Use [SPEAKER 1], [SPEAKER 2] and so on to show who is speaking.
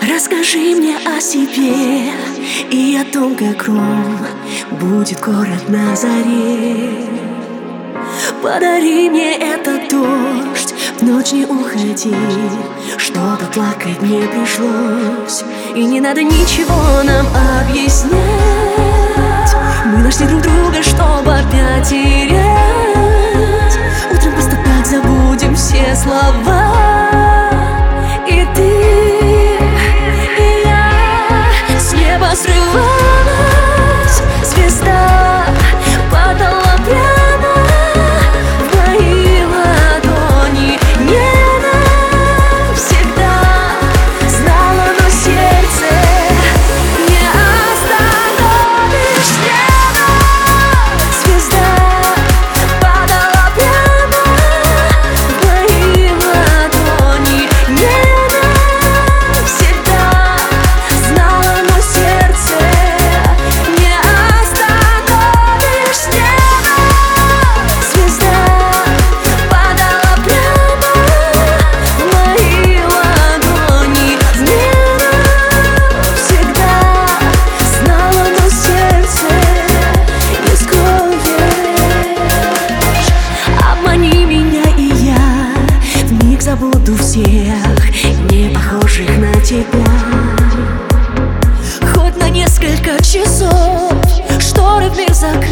[SPEAKER 1] Расскажи мне о себе и о том, каком будет город на заре. Подари мне этот дождь, в ночь не уходи, чтобы плакать не пришлось. И не надо ничего нам объяснять. Мы нашли друг друга, чтобы буду всех Не похожих на тебя. Хоть на
[SPEAKER 2] несколько часов Шторы в мир закрыты